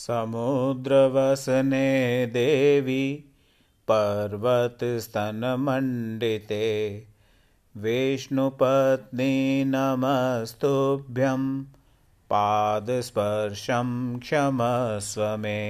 समुद्रवसने देवी पर्वतस्तनमण्डिते विष्णुपत्नी नमस्तुभ्यं पादस्पर्शं क्षमस्व मे।